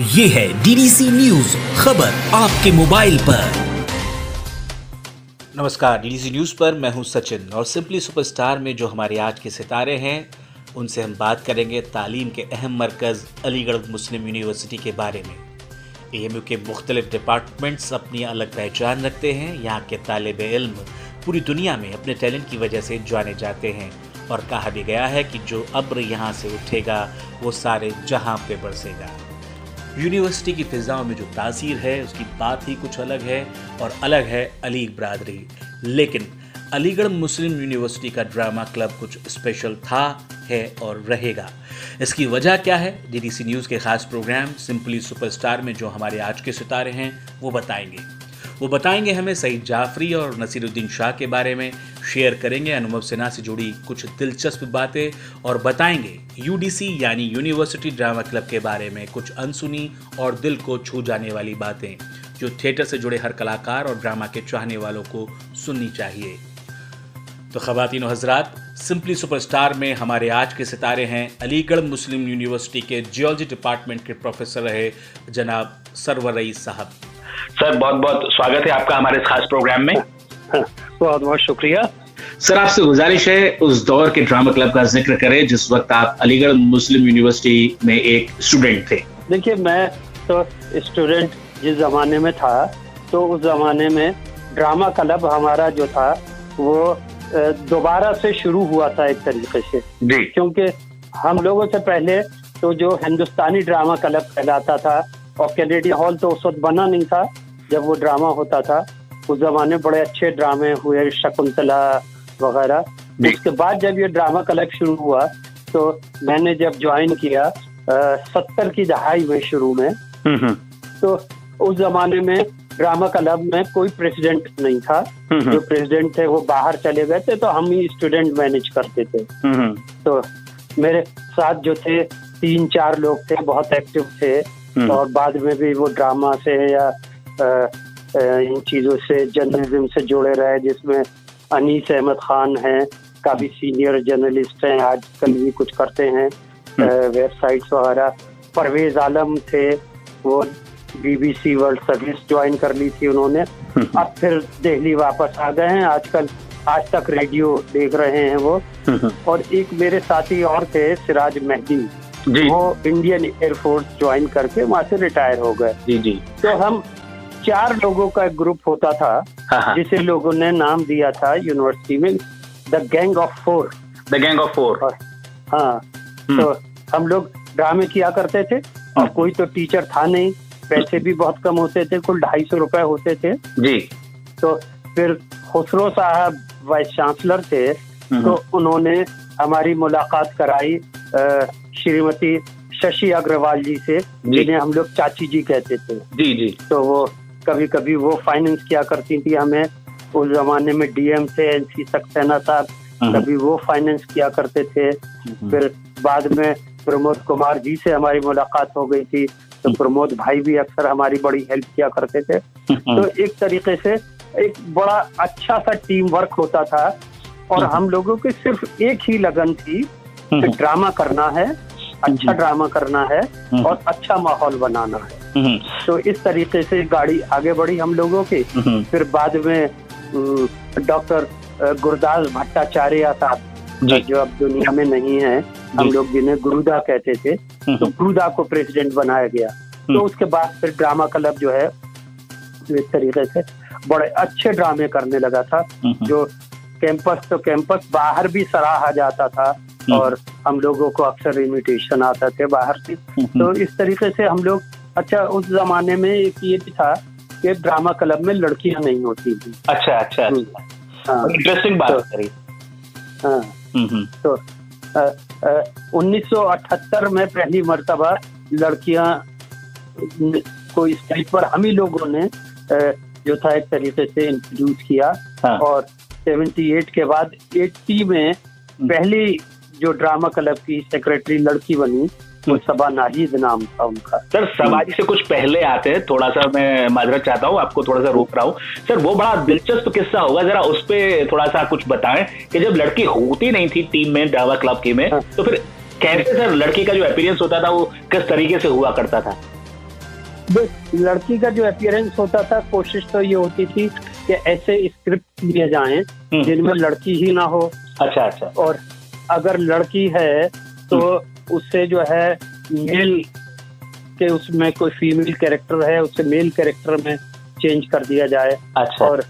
ये है DDC news खबर आपके मोबाइल पर। नमस्कार डीडीसी न्यूज़ पर मैं हूँ सचिन और सिंपली सुपरस्टार में जो हमारे आज के सितारे हैं, उनसे हम बात करेंगे तालीम के अहम मरकज़ अलीगढ़ मुस्लिम यूनिवर्सिटी के बारे में। ए के मुख्तलिफ़ डिपार्टमेंट्स अपनी अलग पहचान रखते हैं, यहाँ के तालब इल्म पूरी दुनिया में अपने टैलेंट की वजह से जाने जाते हैं और कहा भी गया है कि जो अब्र यहाँ से उठेगा, वो सारे जहाँ पे बरसेगा। यूनिवर्सिटी की फिजाओं में जो तासीर है, उसकी बात ही कुछ अलग है और अलग है अली बरदरी। लेकिन अलीगढ़ मुस्लिम यूनिवर्सिटी का ड्रामा क्लब कुछ स्पेशल था, है और रहेगा। इसकी वजह क्या है? डीडीसी न्यूज़ के खास प्रोग्राम, सिंपली सुपरस्टार में जो हमारे आज के सितारे हैं, वो बताएँगे। वो बताएँगे हमें सईद जाफरी और नसीरुद्दीन शाह के बारे में, शेयर करेंगे अनुभव सिन्हा से जुड़ी कुछ दिलचस्प बातें और बताएँगे यूडीसी यानी यूनिवर्सिटी ड्रामा क्लब के बारे में कुछ अनसुनी और दिल को छू जाने वाली बातें, जो थिएटर से जुड़े हर कलाकार और ड्रामा के चाहने वालों को सुननी चाहिए। तो खवातीन हजरात सिंपली सुपरस्टार में हमारे आज के सितारे हैं। अलीगढ़ मुस्लिम यूनिवर्सिटी के जियोलॉजी डिपार्टमेंट के प्रोफेसर रहे जनाब सरवर रईस साहब। सर बहुत बहुत स्वागत है आपका हमारे इस खास प्रोग्राम में। बहुत बहुत शुक्रिया। सर आपसे गुजारिश है उस दौर के ड्रामा क्लब का ज़िक्र करें जिस वक्त आप अलीगढ़ मुस्लिम यूनिवर्सिटी में एक स्टूडेंट थे। देखिए मैं तो स्टूडेंट जिस जमाने में था तो उस जमाने में ड्रामा क्लब हमारा जो था वो दोबारा से शुरू हुआ था एक तरीके से। जी। क्योंकि हम लोगों से पहले तो जो हिंदुस्तानी ड्रामा क्लब कहलाता था और कैनेडियन हॉल तो उस वक्त बना नहीं था जब वो ड्रामा होता था। उस जमाने बड़े अच्छे ड्रामे हुए शकुंतला वगैरह। उसके बाद जब ये ड्रामा क्लब शुरू हुआ तो मैंने जब ज्वाइन किया सत्तर की दहाई में शुरू में हम्म, हम्म। तो उस जमाने में ड्रामा क्लब में कोई प्रेसिडेंट नहीं था। हम्म, जो प्रेसिडेंट थे वो बाहर चले गए थे तो हम ही स्टूडेंट मैनेज करते थे। तो मेरे साथ जो थे तीन चार लोग थे बहुत एक्टिव थे। और बाद में भी वो ड्रामा से या इन चीज़ों से जर्नलिज्म से जुड़े रहे जिसमें अनीस अहमद खान हैं काफ़ी सीनियर जर्नलिस्ट हैं आजकल भी कुछ करते हैं वेबसाइट्स वगैरह। परवेज आलम थे वो बीबीसी वर्ल्ड सर्विस ज्वाइन कर ली थी उन्होंने। अब फिर दिल्ली वापस आ गए हैं आजकल आज तक रेडियो देख रहे हैं वो। और एक मेरे साथी और थे सिराज मेहदी। वो इंडियन एयरफोर्स ज्वाइन करके वहाँ से रिटायर हो गए जी जी तो हम चार लोगों का एक ग्रुप होता था हाँ, हाँ। जिसे लोगों ने नाम दिया था यूनिवर्सिटी में the gang of four the gang of four हाँ हम्म। तो हम लोग ड्रामे किया करते थे और हम्म। कोई तो टीचर था नहीं पैसे भी बहुत कम होते थे कुल ढाई सौ रुपए होते थे जी तो फिर खुसरो साहब वाइस चांसलर थे हम्म। तो उन्होंने हमारी मुलाकात कराई श्रीमती शशि अग्रवाल जी से जिन्हें हम लोग चाची जी कहते थे। जी जी। तो वो कभी कभी वो फाइनेंस किया करती थी हमें। उस जमाने में डीएम थे एनसी सक्सेना साहब हम्म। कभी वो फाइनेंस किया करते थे। हम्म। फिर बाद में प्रमोद कुमार जी से हमारी मुलाकात हो गई थी। तो हम्म। प्रमोद भाई भी अक्सर हमारी बड़ी हेल्प किया करते थे। तो एक तरीके से एक बड़ा अच्छा सा टीम वर्क होता था। और हम लोगों की सिर्फ़ एक ही लगन थी कि ड्रामा करना है अच्छा ड्रामा करना है और अच्छा माहौल बनाना है। तो इस तरीके से गाड़ी आगे बढ़ी हम लोगों की। फिर बाद में डॉक्टर गुरदास भट्टाचार्य साहब जो। अब दुनिया में नहीं है हम लोग जिन्हें गुरुदा कहते थे तो गुरुदा को प्रेसिडेंट बनाया गया। तो उसके बाद फिर ड्रामा क्लब जो है इस तरीके से बड़े अच्छे ड्रामे करने लगा था। जो कैंपस तो कैंपस बाहर भी सराहा जाता था। और हम लोगों को अक्सर इन्विटेशन आता थे बाहर से। तो इस तरीके से हम लोग अच्छा उस जमाने में एक ये भी था कि ड्रामा क्लब में लड़कियाँ नहीं होती थी। अच्छा अच्छा इंटरेस्टिंग बात करी हाँ तो उन्नीस सौ अठहत्तर में पहली मरतबा लड़कियाँ को स्टेज पर हम ही लोगों ने जो था एक तरीके से इंट्रोड्यूस किया। हाँ. और 78 के बाद 80 में पहली जो ड्रामा क्लब की सेक्रेटरी लड़की बनी वो सबा नाहिद नाम था उनका। सर सवारी से कुछ पहले आते हैं थोड़ा सा मैं माजरत चाहता हूँ आपको थोड़ा सा रोक रहा हूँ। सर वो बड़ा दिलचस्प किस्सा होगा जरा उस पर थोड़ा सा कुछ बताएँ कि जब लड़की होती नहीं थी टीम में ड्रामा क्लब की में हाँ। तो फिर कैसे सर लड़की का जो अपीरियंस होता था वो किस तरीके से हुआ करता था? लड़की का जो अपियरेंस होता था कोशिश तो ये होती थी कि ऐसे स्क्रिप्ट लिए जाएँ हम्म। जिनमें लड़की ही ना हो। अच्छा अच्छा। और अगर लड़की है तो उससे जो है मेल के उसमें कोई फीमेल कैरेक्टर है उसे मेल कैरेक्टर में चेंज कर दिया जाए। अच्छा। और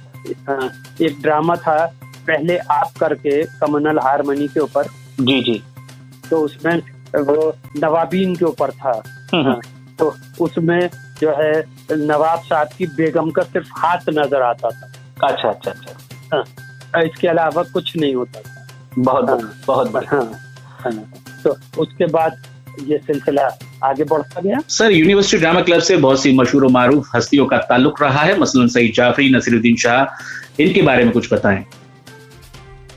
हाँ, एक ड्रामा था पहले आप करके कमनल हारमनी के ऊपर। जी जी। तो उसमें वो नवाबीन के ऊपर था। हम्म, हाँ, तो उसमें जो है नवाब साहब की बेगम का सिर्फ़ हाथ नज़र आता था। अच्छा अच्छा अच्छा। इसके अलावा कुछ नहीं होता था। बहुत हाँ। बहुत बढ़िया। हाँ, हाँ, तो उसके बाद ये सिलसिला आगे बढ़ता गया। सर यूनिवर्सिटी ड्रामा क्लब से बहुत सी मशहूर मारूफ हस्तियों का ताल्लुक रहा है। मसलन सईद जाफरी नसीरुद्दीन शाह इनके बारे में कुछ बताएँ।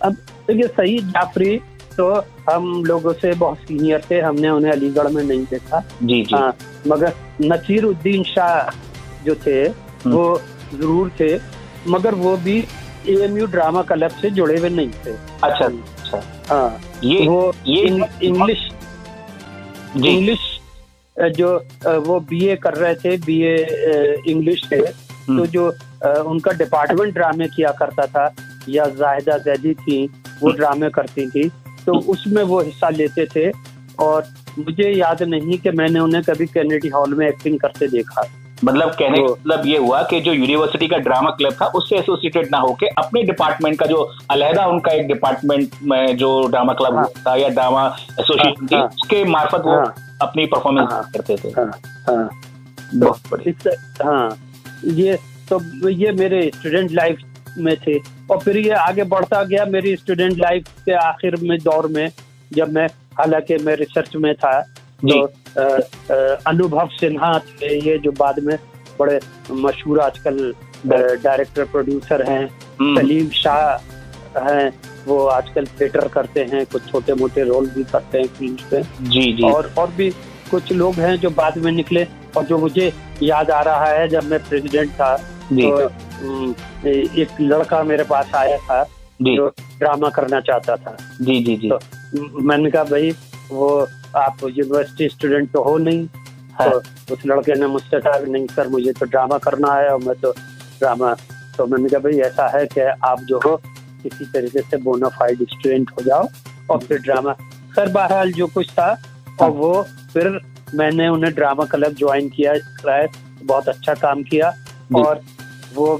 देखिए सईद जाफरी तो हम लोगों से बहुत सीनियर थे। हमने उन्हें अलीगढ़ में नहीं देखा। जी जी। हाँ मगर नसीरुद्दीन शाह जो थे वो ज़रूर थे। मगर वो भी एएमयू ड्रामा क्लब से जुड़े हुए नहीं थे। अच्छा अच्छा। हाँ। ये वो ये इंग्लिश इंग्लिश जो। वो बीए कर रहे थे बीए इंग्लिश से हम्म। तो जो उनका डिपार्टमेंट ड्रामे किया करता था या जाहिदा जैदी थी वो हम्म। ड्रामे करती थी तो उसमें वो हिस्सा लेते थे और मुझे याद नहीं कि मैंने उन्हें कभी कैनेडी हॉल में एक्टिंग करते देखा। मतलब कहने का तो- मतलब ये हुआ कि जो यूनिवर्सिटी का ड्रामा क्लब था उससे एसोसिएटेड ना होके अपने डिपार्टमेंट का जो अलहदा उनका एक डिपार्टमेंट में जो ड्रामा क्लब हाँ। था या ड्रामा एसोसिएशन थी हाँ। उसके मार्फत वो हाँ। अपनी परफॉर्मेंस हाँ। करते थे। हाँ हाँ। बहुत बढ़िया। हाँ ये तो ये मेरे स्टूडेंट लाइफ में थे। और फिर ये आगे बढ़ता गया मेरी स्टूडेंट लाइफ के आखिर में दौर में जब मैं हालाँकि मैं रिसर्च में था। तो अनुभव सिन्हा थे ये जो बाद में बड़े मशहूर आजकल डायरेक्टर प्रोड्यूसर हैं। हम्म, सलीम शाह हैं वो आजकल थिएटर करते हैं कुछ छोटे मोटे रोल भी करते हैं फ़िल्म पे। जी जी। और और भी कुछ लोग हैं जो बाद में निकले और जो मुझे याद आ रहा है जब मैं प्रेसिडेंट था तो एक लड़का मेरे पास आया था जो। ड्रामा करना चाहता था। जी जी जी। तो मैंने कहा भाई वो आप यूनिवर्सिटी स्टूडेंट तो हो नहीं हाँ। तो उस लड़के ने मुझसे कहा नहीं सर मुझे तो ड्रामा करना है और मैं तो ड्रामा तो मैंने कहा भाई ऐसा है कि आप जो हो किसी तरीके से बोनाफाइड स्टूडेंट हो जाओ और फिर ड्रामा सर बहरहाल जो कुछ था और वो फिर मैंने उन्हें ड्रामा क्लब ज्वाइन किया कराया बहुत अच्छा काम किया। और वो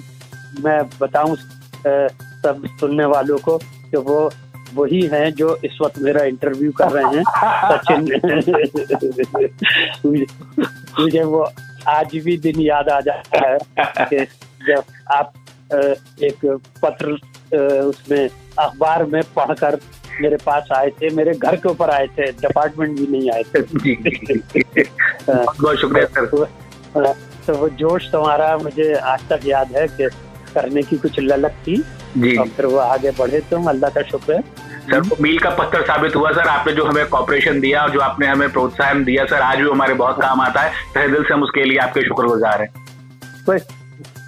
मैं बताऊँ सब सुनने वालों को कि वो वही हैं जो इस वक्त मेरा इंटरव्यू कर रहे हैं सचिन। मुझे वो आज भी दिन याद आ जाता है कि जब आप एक पत्र उसमें अखबार में पढ़कर मेरे पास आए थे मेरे घर के ऊपर आए थे डिपार्टमेंट भी नहीं आए थे। बहुत बहुत शुक्रिया सर। तो, तो वो जोश तुम्हारा मुझे आज तक याद है कि करने की कुछ ललक थी जी। और फिर वो आगे बढ़े तुम। अल्लाह का शुक्र है। सर वो मील का पत्थर साबित हुआ सर। आपने जो हमें कॉपरेशन दिया और जो आपने हमें प्रोत्साहन दिया सर आज भी हमारे बहुत काम आता है। तहे दिल से हम उसके लिए आपके शुक्रगुजार हैं।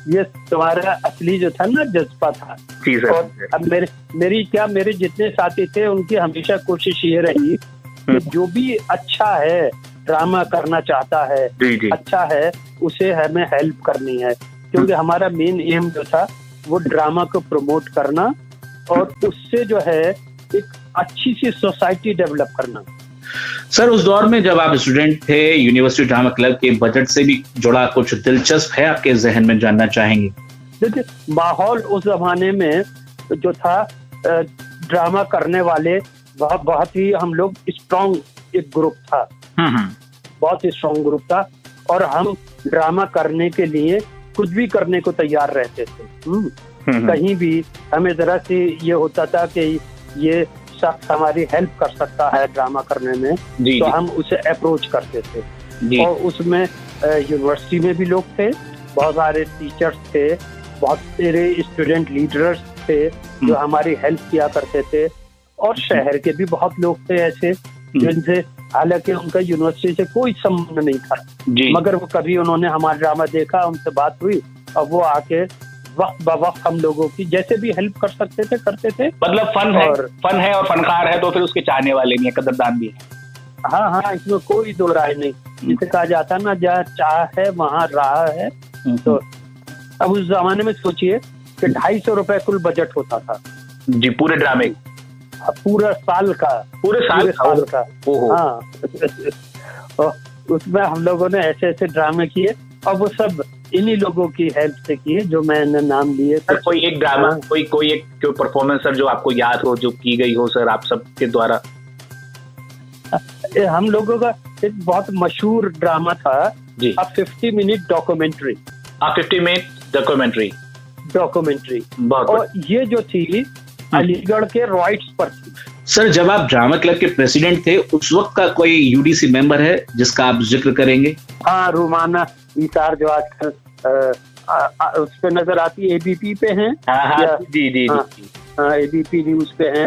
ये तुम्हारा असली जो था ना जज्बा था। जी और अब मेरे मेरी क्या मेरे जितने साथी थे उनकी हमेशा कोशिश ये रही कि हम्म। जो भी अच्छा है ड्रामा करना चाहता है जी जी। अच्छा है उसे हमें हेल्प करनी है। क्योंकि हमारा मेन एम जो था वो ड्रामा को प्रमोट करना और उससे जो है एक अच्छी सी सोसाइटी डेवलप करना। सर उस दौर में जब आप स्टूडेंट थे यूनिवर्सिटी ड्रामा क्लब के बजट से भी जुड़ा कुछ दिलचस्प है आपके जहन में जानना चाहेंगे? देखिए माहौल उस जमाने में जो था ड्रामा करने वाले बहुत बहुत ही हम लोग स्ट्रॉन्ग एक ग्रुप था। हम्म हम्म। बहुत ही स्ट्रॉन्ग ग्रुप था और हम ड्रामा करने के लिए कुछ भी करने को तैयार रहते थे। हम्म, कहीं भी हमें जरा से ये होता था कि ये शख्स हमारी हेल्प कर सकता है ड्रामा करने में जी तो जी। हम उसे अप्रोच करते थे। जी। और उसमें यूनिवर्सिटी में भी लोग थे बहुत सारे टीचर्स थे बहुत सारे स्टूडेंट लीडर्स थे जो हमारी हेल्प किया करते थे। और शहर के भी बहुत लोग थे ऐसे जिनसे हालाँकि उनका यूनिवर्सिटी से कोई संबंध नहीं था। मगर वो कभी उन्होंने हमारा ड्रामा देखा उनसे बात हुई और वो आके वक्त ब वक्त हम लोगों की जैसे भी हेल्प कर सकते थे करते थे। मतलब फन है और- फन है और फनकार है तो फिर उसके चाहने वाले भी हैं कदरदान भी है। हाँ हाँ इसमें कोई दो राय नहीं। जिसे कहा जाता है ना जहाँ चाह है वहाँ राह है। तो अब उस जमाने में सोचिए कि ढाई सौ रुपए कुल बजट होता था। जी पूरे ड्रामे पूरा साल का। पूरे साल पूरे साल का। हाँ। उसमें हम लोगों ने ऐसे ऐसे ड्रामे किए। और वो सब इन्हीं लोगों की हेल्प से किए जो मैंने नाम लिए सर कोई एक ड्रामा हाँ। कोई कोई एक कोई परफॉर्मेंस सर जो आपको याद हो जो की गई हो सर आप सबके द्वारा? हम लोगों का एक बहुत मशहूर ड्रामा था जी। अब फिफ्टी मिनट डॉक्यूमेंट्री आप फिफ्टी मिनट डॉक्यूमेंट्री डॉक्यूमेंट्री बहुत और ये जो थी अलीगढ़ के रॉइट्स पर थी। सर जब आप ड्रामा क्लब के प्रेसिडेंट थे उस वक्त का कोई यूडीसी मेंबर है जिसका आप ज़िक्र करेंगे? हाँ रुमाना ईसार जो आजकल उस पे नज़र आती है एबीपी पे हैं? हाँ हाँ या- जी जी हाँ। एबीपी न्यूज़ पे है।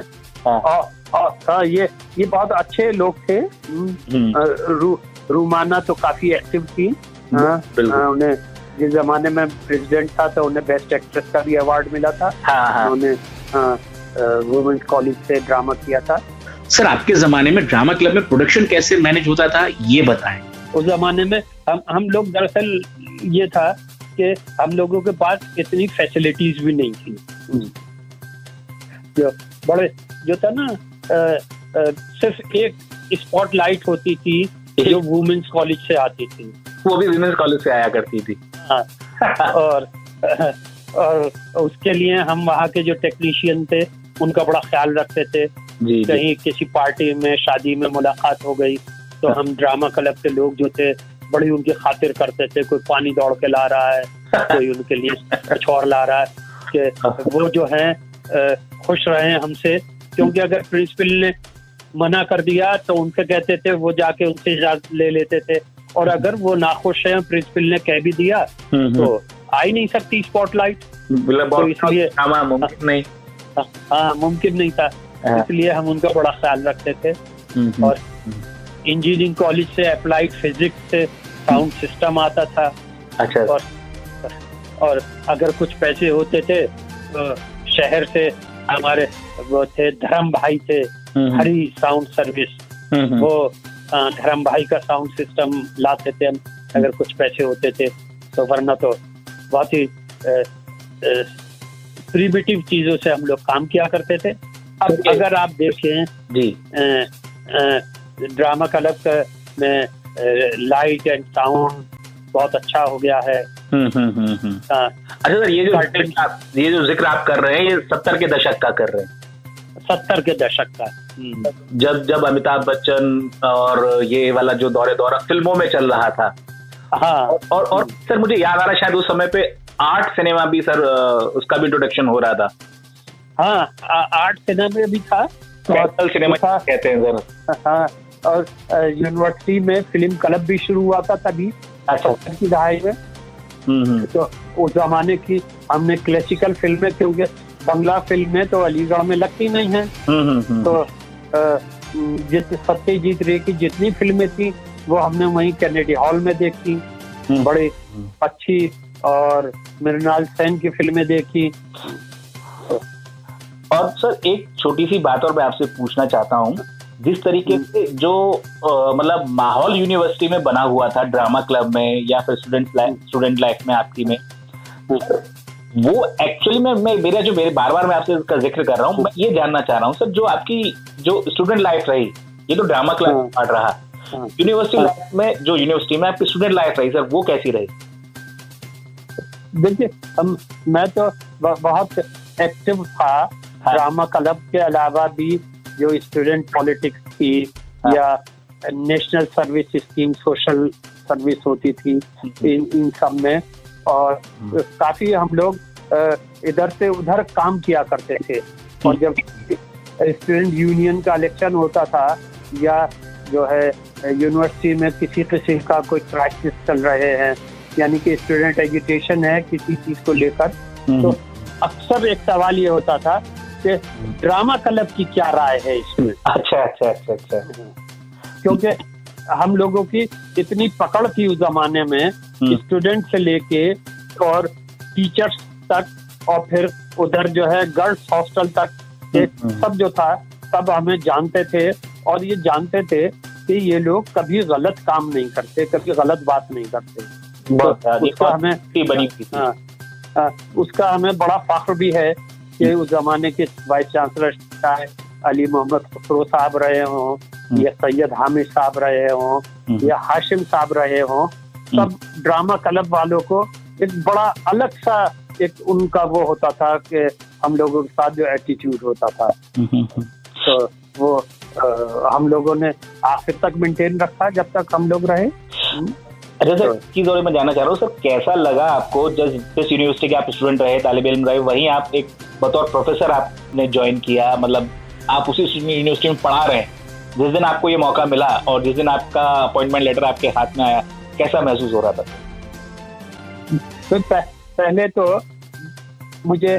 हाँ। और, हाँ, ये ये बहुत अच्छे लोग थे। हम्म, रू, रूमाना तो काफ़ी एक्टिव थी। हाँ। हाँ, उन्हें जिस जमाने में प्रेसिडेंट था तो उन्हें बेस्ट एक्ट्रेस का भी अवार्ड मिला था। हाँ हाँ। वुमेन्स कॉलेज से ड्रामा किया था। सर आपके जमाने में ड्रामा क्लब में प्रोडक्शन कैसे मैनेज होता था ये बताएँ। उस जमाने में हम हम लोग दरअसल ये था कि हम लोगों के पास इतनी फैसिलिटीज़ भी नहीं थी। जो बड़े जो था ना अ, अ, सिर्फ़ एक स्पॉटलाइट होती थी जो वुमेन्स कॉलेज से आती थी। वो भी वुमेन्स कॉलेज से आया करती थी। और और उसके लिए हम वहाँ के जो टेक्नीशियन थे उनका बड़ा ख्याल रखते थे। जी जी। कहीं किसी पार्टी में शादी में मुलाकात हो गई तो हम ड्रामा क्लब के लोग जो थे बड़ी उनकी खातिर करते थे। कोई पानी दौड़ के ला रहा है कोई उनके लिए कुछ और ला रहा है कि वो जो है खुश रहे हमसे। क्योंकि अगर प्रिंसिपल ने मना कर दिया तो उनसे कहते थे वो जाके उनसे इजाज़त ले लेते थे। और अगर वो नाखुश है प्रिंसिपल ने कह भी दिया हम्म, तो आ ही नहीं सकती स्पॉटलाइट तो इसलिए- मुमकिन नहीं। हाँ मुमकिन नहीं था। हाँ। इसलिए हम उनका बड़ा ख्याल रखते थे। हम्म, और इंजीनियरिंग कॉलेज से अप्लाइड फिजिक्स से साउंड सिस्टम आता था। अच्छा। और और अगर कुछ पैसे होते थे तो शहर से हमारे वो थे धर्म भाई थे हम्म, हरी साउंड सर्विस हम्म, हम्म, वो धर्म भाई का साउंड सिस्टम लाते थे हम अगर कुछ पैसे होते थे तो वरना तो बहुत ही प्रिमिटिव चीज़ों से हम लोग काम किया करते थे। अब अगर आप देखें जी। ड्रामा क्लब का में लाइट एंड साउंड बहुत अच्छा हो गया है। हम्म, हम्म, हम्म। हाँ, अच्छा सर ये जो ये जो ज़िक्र आप कर रहे हैं ये सत्तर के दशक का कर रहे हैं? सत्तर के दशक का। जब जब अमिताभ बच्चन और ये वाला जो दौरे दौरा फ़िल्मों में चल रहा था। हाँ। और और सर मुझे याद आ रहा है शायद उस समय पे आर्ट सिनेमा भी सर उसका भी इंट्रोडक्शन हो रहा था। हाँ आर्ट सिनेमा भी था। सिनेमा था। कहते हैं सर। हाँ। और यूनिवर्सिटी में फ़िल्म क्लब भी शुरू हुआ था तभी अच्छा की दहाई में तो उस जमाने की हमने क्लासिकल फ़िल्में क्योंकि बंगला फ़िल्में तो अलीगढ़ में लगती नहीं है। हम्म, हम्म, हम्म। तो जित सत्यजीत रे की जितनी फ़िल्में थी वो हमने वहीं कैनेडी हॉल में देखी। बड़ी अच्छी और मृणाल सेन की फ़िल्में देखी। और सर एक छोटी सी बात और मैं आपसे पूछना चाहता हूँ। जिस तरीके से जो मतलब माहौल यूनिवर्सिटी में बना हुआ था ड्रामा क्लब में या फिर स्टूडेंट स्टूडेंट लाइफ में आपकी में वो एक्चुअली में मैं मेरा जो मेरे बार बार मैं आपसे इसका ज़िक्र कर रहा हूँ मैं ये जानना चाह रहा हूँ सर जो आपकी जो स्टूडेंट लाइफ रही ये तो ड्रामा क्लब हाँ। पढ़ रहा हाँ। यूनिवर्सिटी हाँ। लाइफ में जो यूनिवर्सिटी में आपकी स्टूडेंट लाइफ रही सर वो कैसी रही देखिए हम मैं तो बहुत एक्टिव था हाँ। ड्रामा क्लब के अलावा भी जो स्टूडेंट पॉलिटिक्स थी हाँ। या national service scheme social service होती थी इन इन सब में। और काफ़ी हम लोग इधर से उधर काम किया करते थे। और जब स्टूडेंट यूनियन का इलेक्शन होता था या जो है यूनिवर्सिटी में किसी किस्म का कोई क्राइसिस चल रहे हैं यानी कि स्टूडेंट एजुकेशन है किसी चीज़ को लेकर तो अक्सर एक सवाल ये होता था ड्रामा क्लब की क्या राय है इसमें अच्छा अच्छा अच्छा अच्छा क्योंकि हम लोगों की इतनी पकड़ थी उस जमाने में हम्म। स्टूडेंट से लेके और टीचर्स तक और फिर उधर जो है गर्ल्स हॉस्टल तक ये हम्म। सब जो था सब हमें जानते थे और ये जानते थे कि ये लोग कभी गलत काम नहीं करते कभी गलत बात नहीं करते तो उसका हमें बनी थी हाँ, हाँ, उसका हमें बड़ा फख्र भी है कि उस जमाने के वाइस चांसलर चाहे अली मोहम्मद खुसरो साहब रहे हों या सैयद हामिद साहब रहे हों हम्म। या हाशिम साहब रहे हों सब ड्रामा क्लब वालों को एक बड़ा अलग सा एक उनका वो होता था कि हम लोगों के साथ जो एटीट्यूड होता था। तो वो अ, हम लोगों ने आखिर तक मेंटेन रखा जब तक हम लोग रहे। अच्छा सर की दौरे में जानना चाह रहा हूँ सर कैसा लगा आपको? जिस जिस यूनिवर्सिटी के आप स्टूडेंट रहे तालब इल्म रहे वहीं आप एक बतौर प्रोफेसर आपने ज्वाइन किया मतलब आप उसी यूनिवर्सिटी में पढ़ा रहे हैं। जिस दिन आपको ये मौका मिला और जिस दिन आपका अपॉइंटमेंट लेटर आपके हाथ में आया कैसा महसूस हो रहा था? तो पहले तो मुझे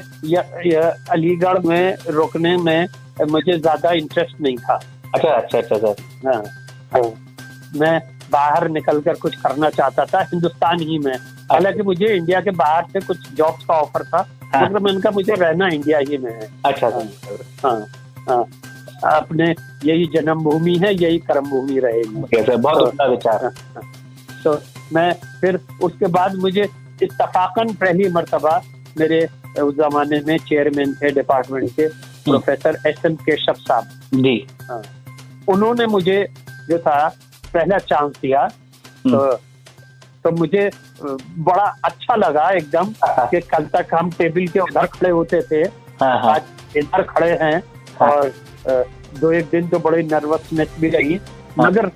अलीगढ़ में रोकने में मुझे ज़्यादा इंटरेस्ट नहीं था। अच्छा अच्छा अच्छा सर हाँ, हाँ। मैं बाहर निकलकर कुछ करना चाहता था हिंदुस्तान ही में। हालाँकि मुझे इंडिया के बाहर से कुछ जॉब्स का ऑफ़र था हाँ। मगर मैंने कहा मुझे रहना इंडिया ही में है। अच्छा हाँ हाँ अपने यही जन्मभूमि है यही कर्म भूमि रहेगी बहुत उम्दा विचार। तो मैं फिर उसके बाद मुझे इत्तफाकन पहली मरतबा मेरे उस जमाने में चेयरमैन थे डिपार्टमेंट के प्रोफेसर एस एम केशव साहब। जी। हाँ। उन्होंने मुझे जो था पहला चांस दिया। तो तो मुझे बड़ा अच्छा लगा एकदम कि कल तक हम टेबल के उधर खड़े होते थे। हाँ हाँ। आज इधर खड़े हैं हाँ। और दो एक दिन तो बड़ी नर्वसनेस भी रही। हाँ। मगर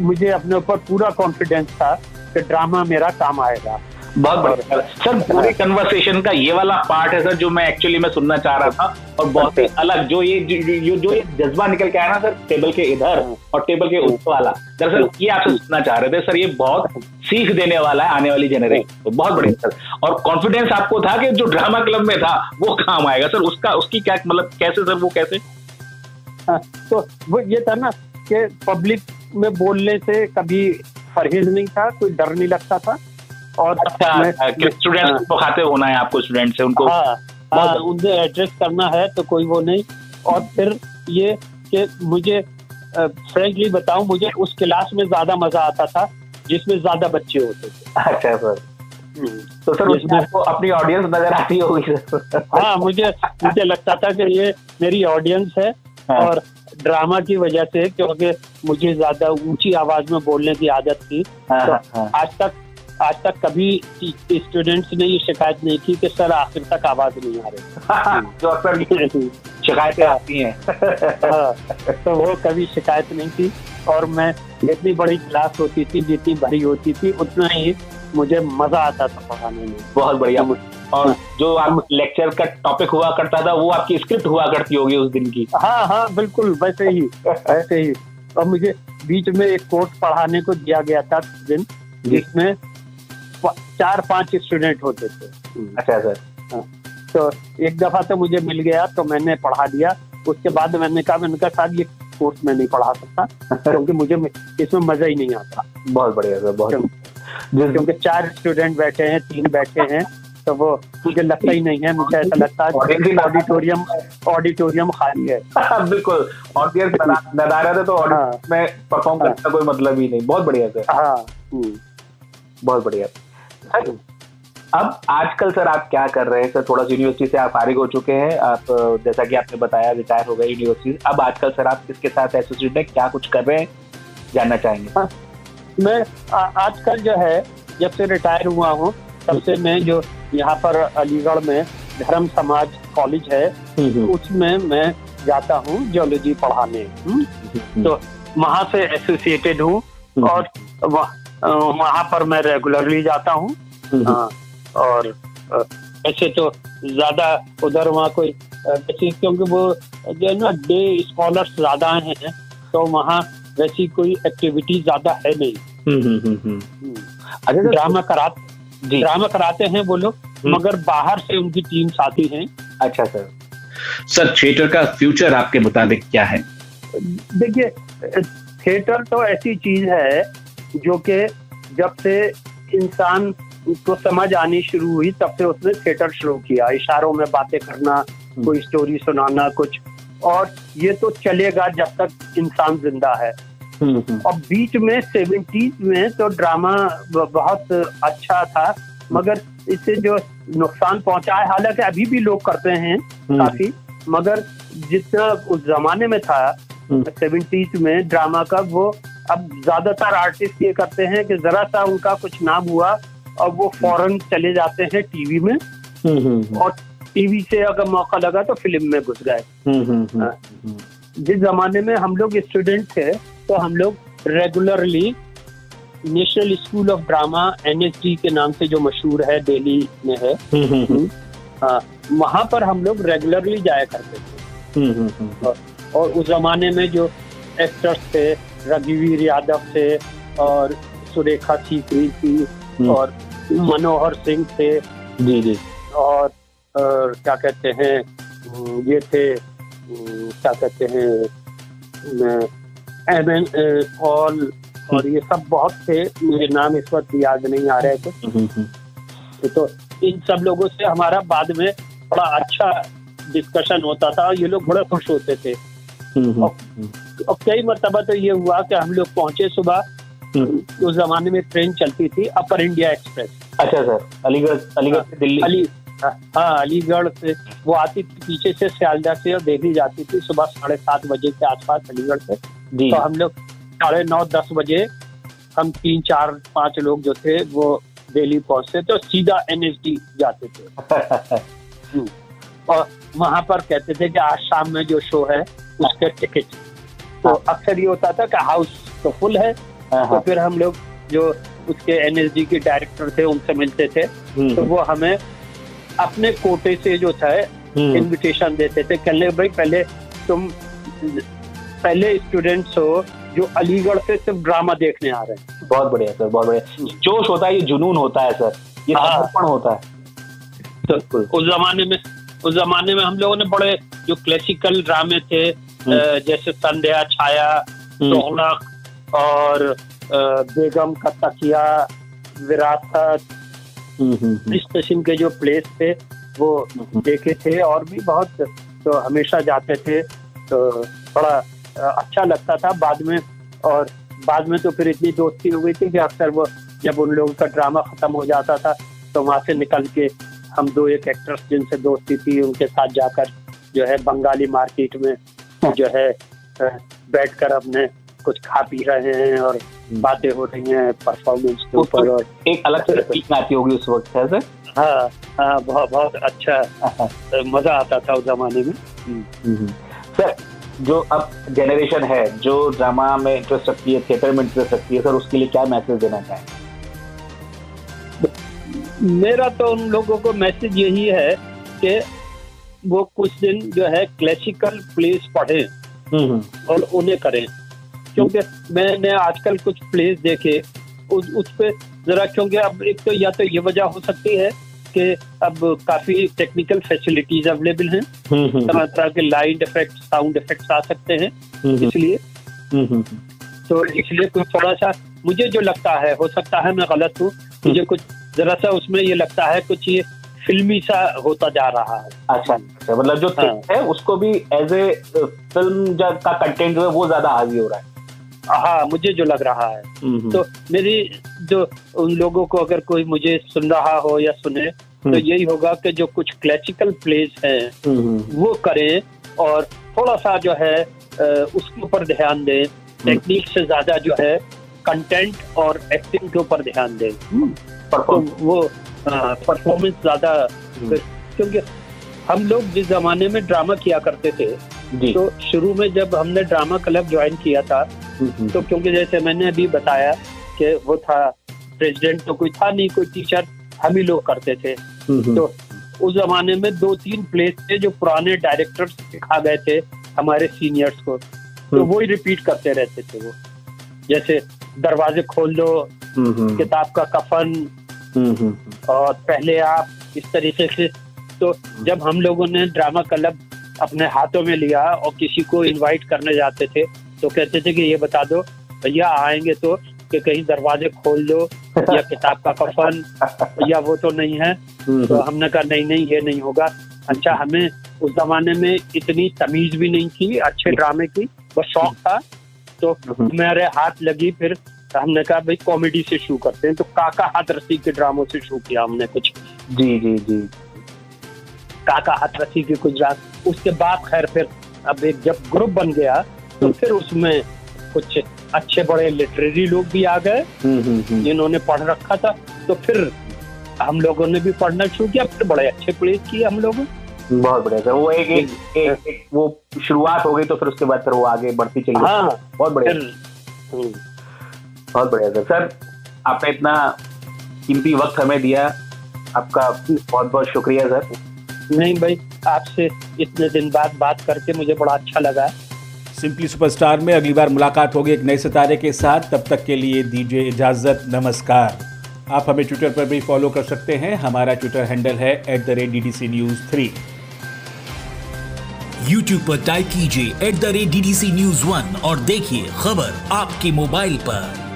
मुझे अपने ऊपर पूरा कॉन्फिडेंस था कि ड्रामा मेरा काम आएगा। बहुत बढ़िया। सर पूरे कन्वर्सेशन का ये वाला पार्ट है सर जो मैं एक्चुअली में सुनना चाह रहा था और बहुत ही अलग जो ये जो, जो, ये जज्बा निकल के आया ना सर टेबल के इधर और टेबल के उस वाला। दरअसल ये आपसे सुनना चाह रहे थे सर ये बहुत सीख देने वाला है आने वाली जनरेशन को। बहुत बढ़िया सर। और कॉन्फिडेंस आपको था कि जो ड्रामा क्लब में था वो काम आएगा सर? उसका उसकी क्या मतलब कैसे सर वो कैसे? हाँ, तो वो ये था ना कि पब्लिक में बोलने से कभी परहेज नहीं था कोई डर नहीं लगता था। और अच्छा स्टूडेंट्स को खाते होना है आपको स्टूडेंट से उनको हाँ हाँ उन्हें एड्रेस करना है तो कोई वो नहीं और फिर ये कि मुझे फ्रेंकली बताऊँ मुझे उस क्लास में ज़्यादा मज़ा आता था जिसमें ज़्यादा बच्चे होते थे अच्छा सर हम्म। तो सर उसमें आपको अपनी ऑडियंस नज़र आती होगी हाँ मुझे मुझे लगता था कि ये मेरी ऑडियंस है हाँ। और ड्रामा की वजह से क्योंकि मुझे ज़्यादा ऊँची आवाज़ में बोलने की आदत थी तो। आज तक आज तक कभी स्टूडेंट्स ने ये शिकायत नहीं की कि सर आखिर तक आवाज़ नहीं आ रही। जो अक्सर शिकायतें आती हैं। हाँ, तो वो कभी शिकायत नहीं थी और मैं जितनी बड़ी क्लास होती थी जितनी भरी होती थी उतना ही मुझे मज़ा आता था पढ़ाने में। बहुत बढ़िया। और जो आप लेक्चर का टॉपिक हुआ करता था वो आपकी स्क्रिप्ट हुआ करती होगी उस दिन की। हाँ हाँ बिल्कुल वैसे ही वैसे ही। और मुझे बीच में एक कोर्स पढ़ाने को दिया गया था दिन जिसमें चार पाँच स्टूडेंट होते थे। अच्छा सर। तो एक दफ़ा तो मुझे मिल गया तो मैंने पढ़ा दिया। उसके बाद मैंने कहा मैंने कहा साहब ये कोर्स मैं नहीं पढ़ा सकता क्योंकि मुझे इसमें मज़ा ही नहीं आता। बहुत बढ़िया सर बहुत क्योंकि चार स्टूडेंट बैठे हैं तीन बैठे हैं तो वो मुझे लगता ही नहीं है मुझे ऐसा लगता है ऑडिटोरियम ऑडिटोरियम खाली है। बिल्कुल ऑडियंस नदारा थे तो ऑडियंस में परफॉर्म करने का कोई मतलब ही नहीं। बहुत बढ़िया सर। हाँ। हम्म। बहुत बढ़िया। सर, अब आजकल सर आप क्या कर रहे हैं? सर थोड़ा सा यूनिवर्सिटी से आप फारिग हो चुके हैं। आप जैसा कि आपने बताया रिटायर हो गए यूनिवर्सिटी अब आजकल सर आप किसके साथ एसोसिएट हैं? क्या कुछ कर रहे हैं? जानना चाहेंगे। हाँ, मैं आजकल जो है जब से रिटायर हुआ हूँ तब से मैं जो यहाँ पर अलीगढ़ में धर्म समाज कॉलेज है उसमें मैं जाता हूँ जियोलॉजी पढ़ाने। हम्म? तो वहाँ से एसोसिएटेड हूँ और वह- पर मैं रेगुलरली जाता हूँ। हाँ, और ऐसे तो ज़्यादा उधर वहाँ कोई वैसे क्योंकि वो जो है ना डे स्कॉलर्स ज़्यादा हैं तो वहाँ वैसी कोई एक्टिविटी ज़्यादा है नहीं। अच्छा ड्रामा कराते जी। ड्रामा कराते हैं वो लोग मगर बाहर से उनकी टीम साथी हैं। अच्छा सर। सर थिएटर का फ्यूचर आपके मुताबिक क्या है? देखिए थिएटर तो ऐसी चीज़ है जो कि जब से इंसान को समझ आनी शुरू हुई तब से उसने थिएटर शुरू किया। इशारों में बातें करना कोई स्टोरी सुनाना कुछ। और ये तो चलेगा जब तक इंसान ज़िंदा है। और बीच में सेवेंटीज में तो ड्रामा बहुत अच्छा था मगर इससे जो नुकसान पहुँचा है हालाँकि अभी भी लोग करते हैं काफ़ी मगर जितना उस जमाने में था सेवेंटीज में ड्रामा का वो अब ज़्यादातर आर्टिस्ट ये करते हैं कि जरा सा उनका कुछ नाम हुआ और वो फ़ौरन चले जाते हैं टीवी में। और टीवी से अगर मौका लगा तो फ़िल्म में घुस गए। हाँ। जिस जमाने में हम लोग स्टूडेंट थे तो हम लोग regularly national school of drama NSD के नाम से जो मशहूर है दिल्ली में है। हाँ वहाँ पर हम लोग रेगुलरली जाया करते थे। और उस जमाने में जो एक्टर्स थे रघुवीर यादव थे और सुरेखा सीकरी थी और मनोहर सिंह थे। जी जी। और, और क्या कहते हैं ये थे क्या कहते हैं एम एन पॉल और ये सब बहुत थे। मुझे नाम इस वक्त याद नहीं आ रहे थे हम्म, हम्म, हम्म। तो इन सब लोगों से हमारा बाद में बड़ा अच्छा डिस्कशन होता था और ये लोग बड़े खुश होते थे। और, और कई मरतबा तो ये हुआ कि हम लोग पहुँचे सुबह उस जमाने में ट्रेन चलती थी अपर इंडिया एक्सप्रेस। अच्छा सर अलीगढ़ अलीगढ़ से दिल्ली। अली हाँ अलीगढ़ से। वो आती थी पीछे से सियालदा से और दिल्ली जाती थी सुबह साढ़े सात बजे के आसपास अलीगढ़ से। तो हम लोग साढ़े नौ दस बजे हम तीन चार पाँच लोग जो थे वो दिल्ली पहुँचते तो सीधा एनएसडी जाते थे। हम्म। और वहाँ पर कहते थे कि आज शाम में जो शो है उसके टिकट। तो। अक्सर ये होता था कि हाउस तो फुल है हाँ, तो हाँ। फिर हम लोग जो उसके एनएसडी के डायरेक्टर थे उनसे मिलते थे हम्म। तो वो हमें अपने कोटे से जो था इनविटेशन हम्म। देते थे कहने भाई पहले तुम पहले स्टूडेंट्स हो जो अलीगढ़ से सिर्फ़ ड्रामा देखने आ रहे हैं बहुत बढ़िया सर बहुत बढ़िया जोश होता है ये जुनून होता है सर ये हाँ। समर्पण होता है तो उस जमाने में उस जमाने में हम लोगों ने बड़े जो क्लासिकल ड्रामे थे हम्म। जैसे संध्या छाया रौनक हम्म। और बेगम का तकिया विरासत हम्म, इस किस्म के जो प्लेस थे वो देखे थे और भी बहुत तो हमेशा जाते थे। तो बड़ा अच्छा लगता था बाद में। और बाद में तो फिर इतनी दोस्ती हो गई थी कि अक्सर वो जब उन लोगों का ड्रामा खत्म हो जाता था तो वहाँ से निकल के हम दो एक एक्टर्स जिनसे दोस्ती थी उनके साथ जाकर जो है बंगाली मार्केट में जो है बैठकर अपने कुछ खा पी रहे हैं और। बातें हो रही हैं परफॉर्मेंस के ऊपर और एक अलग तरह आती होगी उस वक्त है सर हाँ हाँ बहुत बहुत अच्छा मज़ा आता था उस जमाने में हम्म। हम्म, सर जो अब जनरेशन है जो ड्रामा में इंटरेस्ट रखती है थिएटर में इंटरेस्ट रखती है सर उसके लिए क्या मैसेज देना चाहेंगे मेरा तो उन लोगों को मैसेज यही है कि वो कुछ दिन जो है क्लासिकल प्लेस पढ़े। और उन्हें करें। क्योंकि मैंने आजकल कुछ प्लेस देखे उस उस पे जरा क्योंकि अब एक तो या तो ये वजह हो सकती है कि अब काफ़ी टेक्निकल फैसिलिटीज़ अवेलेबल हैं। हम्म, हम्म, तरह तरह के लाइट इफ़ेक्ट साउंड इफेक्ट्स आ सकते हैं। हम्म, इसलिए तो इसलिए कुछ थोड़ा सा मुझे जो लगता है हो सकता है मैं गलत हूँ मुझे कुछ जरा सा उसमें ये लगता है कुछ ये फिल्मी सा होता जा रहा है। अच्छा अच्छा मतलब जो हाँ। है उसको भी एज ए फ़िल्म का कंटेंट जो है वो ज़्यादा हावी हो रहा है। हाँ मुझे जो लग रहा है। तो मेरी जो उन लोगों को अगर कोई मुझे सुन रहा हो या सुने तो यही होगा कि जो कुछ क्लासिकल प्लेस हैं वो करें और थोड़ा सा जो है उसके ऊपर ध्यान दें। टेक्निक से ज़्यादा जो है कंटेंट और एक्टिंग के ऊपर ध्यान दें। तो वो परफॉर्मेंस ज़्यादा क्योंकि हम लोग जिस जमाने में ड्रामा किया करते थे तो शुरू में जब हमने ड्रामा क्लब ज्वाइन किया था तो क्योंकि जैसे मैंने अभी बताया कि वो था प्रेसिडेंट तो कोई था नहीं कोई टीचर हम ही लोग करते थे। तो उस जमाने में दो तीन प्लेस थे जो पुराने डायरेक्टर सिखा गए थे हमारे सीनियर्स को। तो वो ही रिपीट करते रहते थे वो। जैसे दरवाजे खोल दो किताब का कफन और पहले आप इस तरीके से तो जब हम लोगों ने ड्रामा क्लब अपने हाथों में लिया और किसी को इनवाइट करने जाते थे तो कहते थे कि ये बता दो भैया आएँगे तो कि कहीं दरवाजे खोल दो या किताब का कफन या वो तो नहीं है। तो हमने कहा नहीं नहीं ये नहीं होगा। अच्छा हमें उस जमाने में इतनी तमीज भी नहीं थी अच्छे ड्रामे की बस शौक था। तो मेरे हाथ लगी फिर हमने कहा भाई कॉमेडी से शुरू करते हैं। तो काका हाथ के ड्रामों से शुरू किया हमने कुछ। जी जी जी। काका हाथ के कुछ ड्राम। उसके बाद खैर फिर अब एक जब ग्रुप बन गया तो फिर उसमें कुछ अच्छे बड़े लिटरेरी लोग भी आ गए हम्म, हम्म, हम्म। जिन्होंने पढ़ रखा था। तो फिर हम लोगों ने भी पढ़ना शुरू किया फिर बड़े अच्छे प्लेस किए हम लोगों। बहुत बढ़िया सर। वो एक एक, एक, एक वो शुरुआत हो गई तो फिर उसके बाद फिर वो आगे बढ़ती चली हाँ। बहुत बढ़िया। हम्म, बहुत बढ़िया सर। सर आपने इतना कीमती वक्त हमें दिया। आपका बहुत बहुत शुक्रिया सर। नहीं भाई आपसे इतने दिन बाद बात करके मुझे बड़ा अच्छा लगा। सिंपली सुपरस्टार में अगली बार मुलाकात होगी एक नए सितारे के साथ। तब तक के लिए दीजिए इजाज़त नमस्कार। आप हमें ट्विटर पर भी फॉलो कर सकते हैं। हमारा ट्विटर हैंडल है at the rate D D C news three YouTube पर टाइप कीजिए at the rate D D C news one और देखिए खबर आपके मोबाइल पर।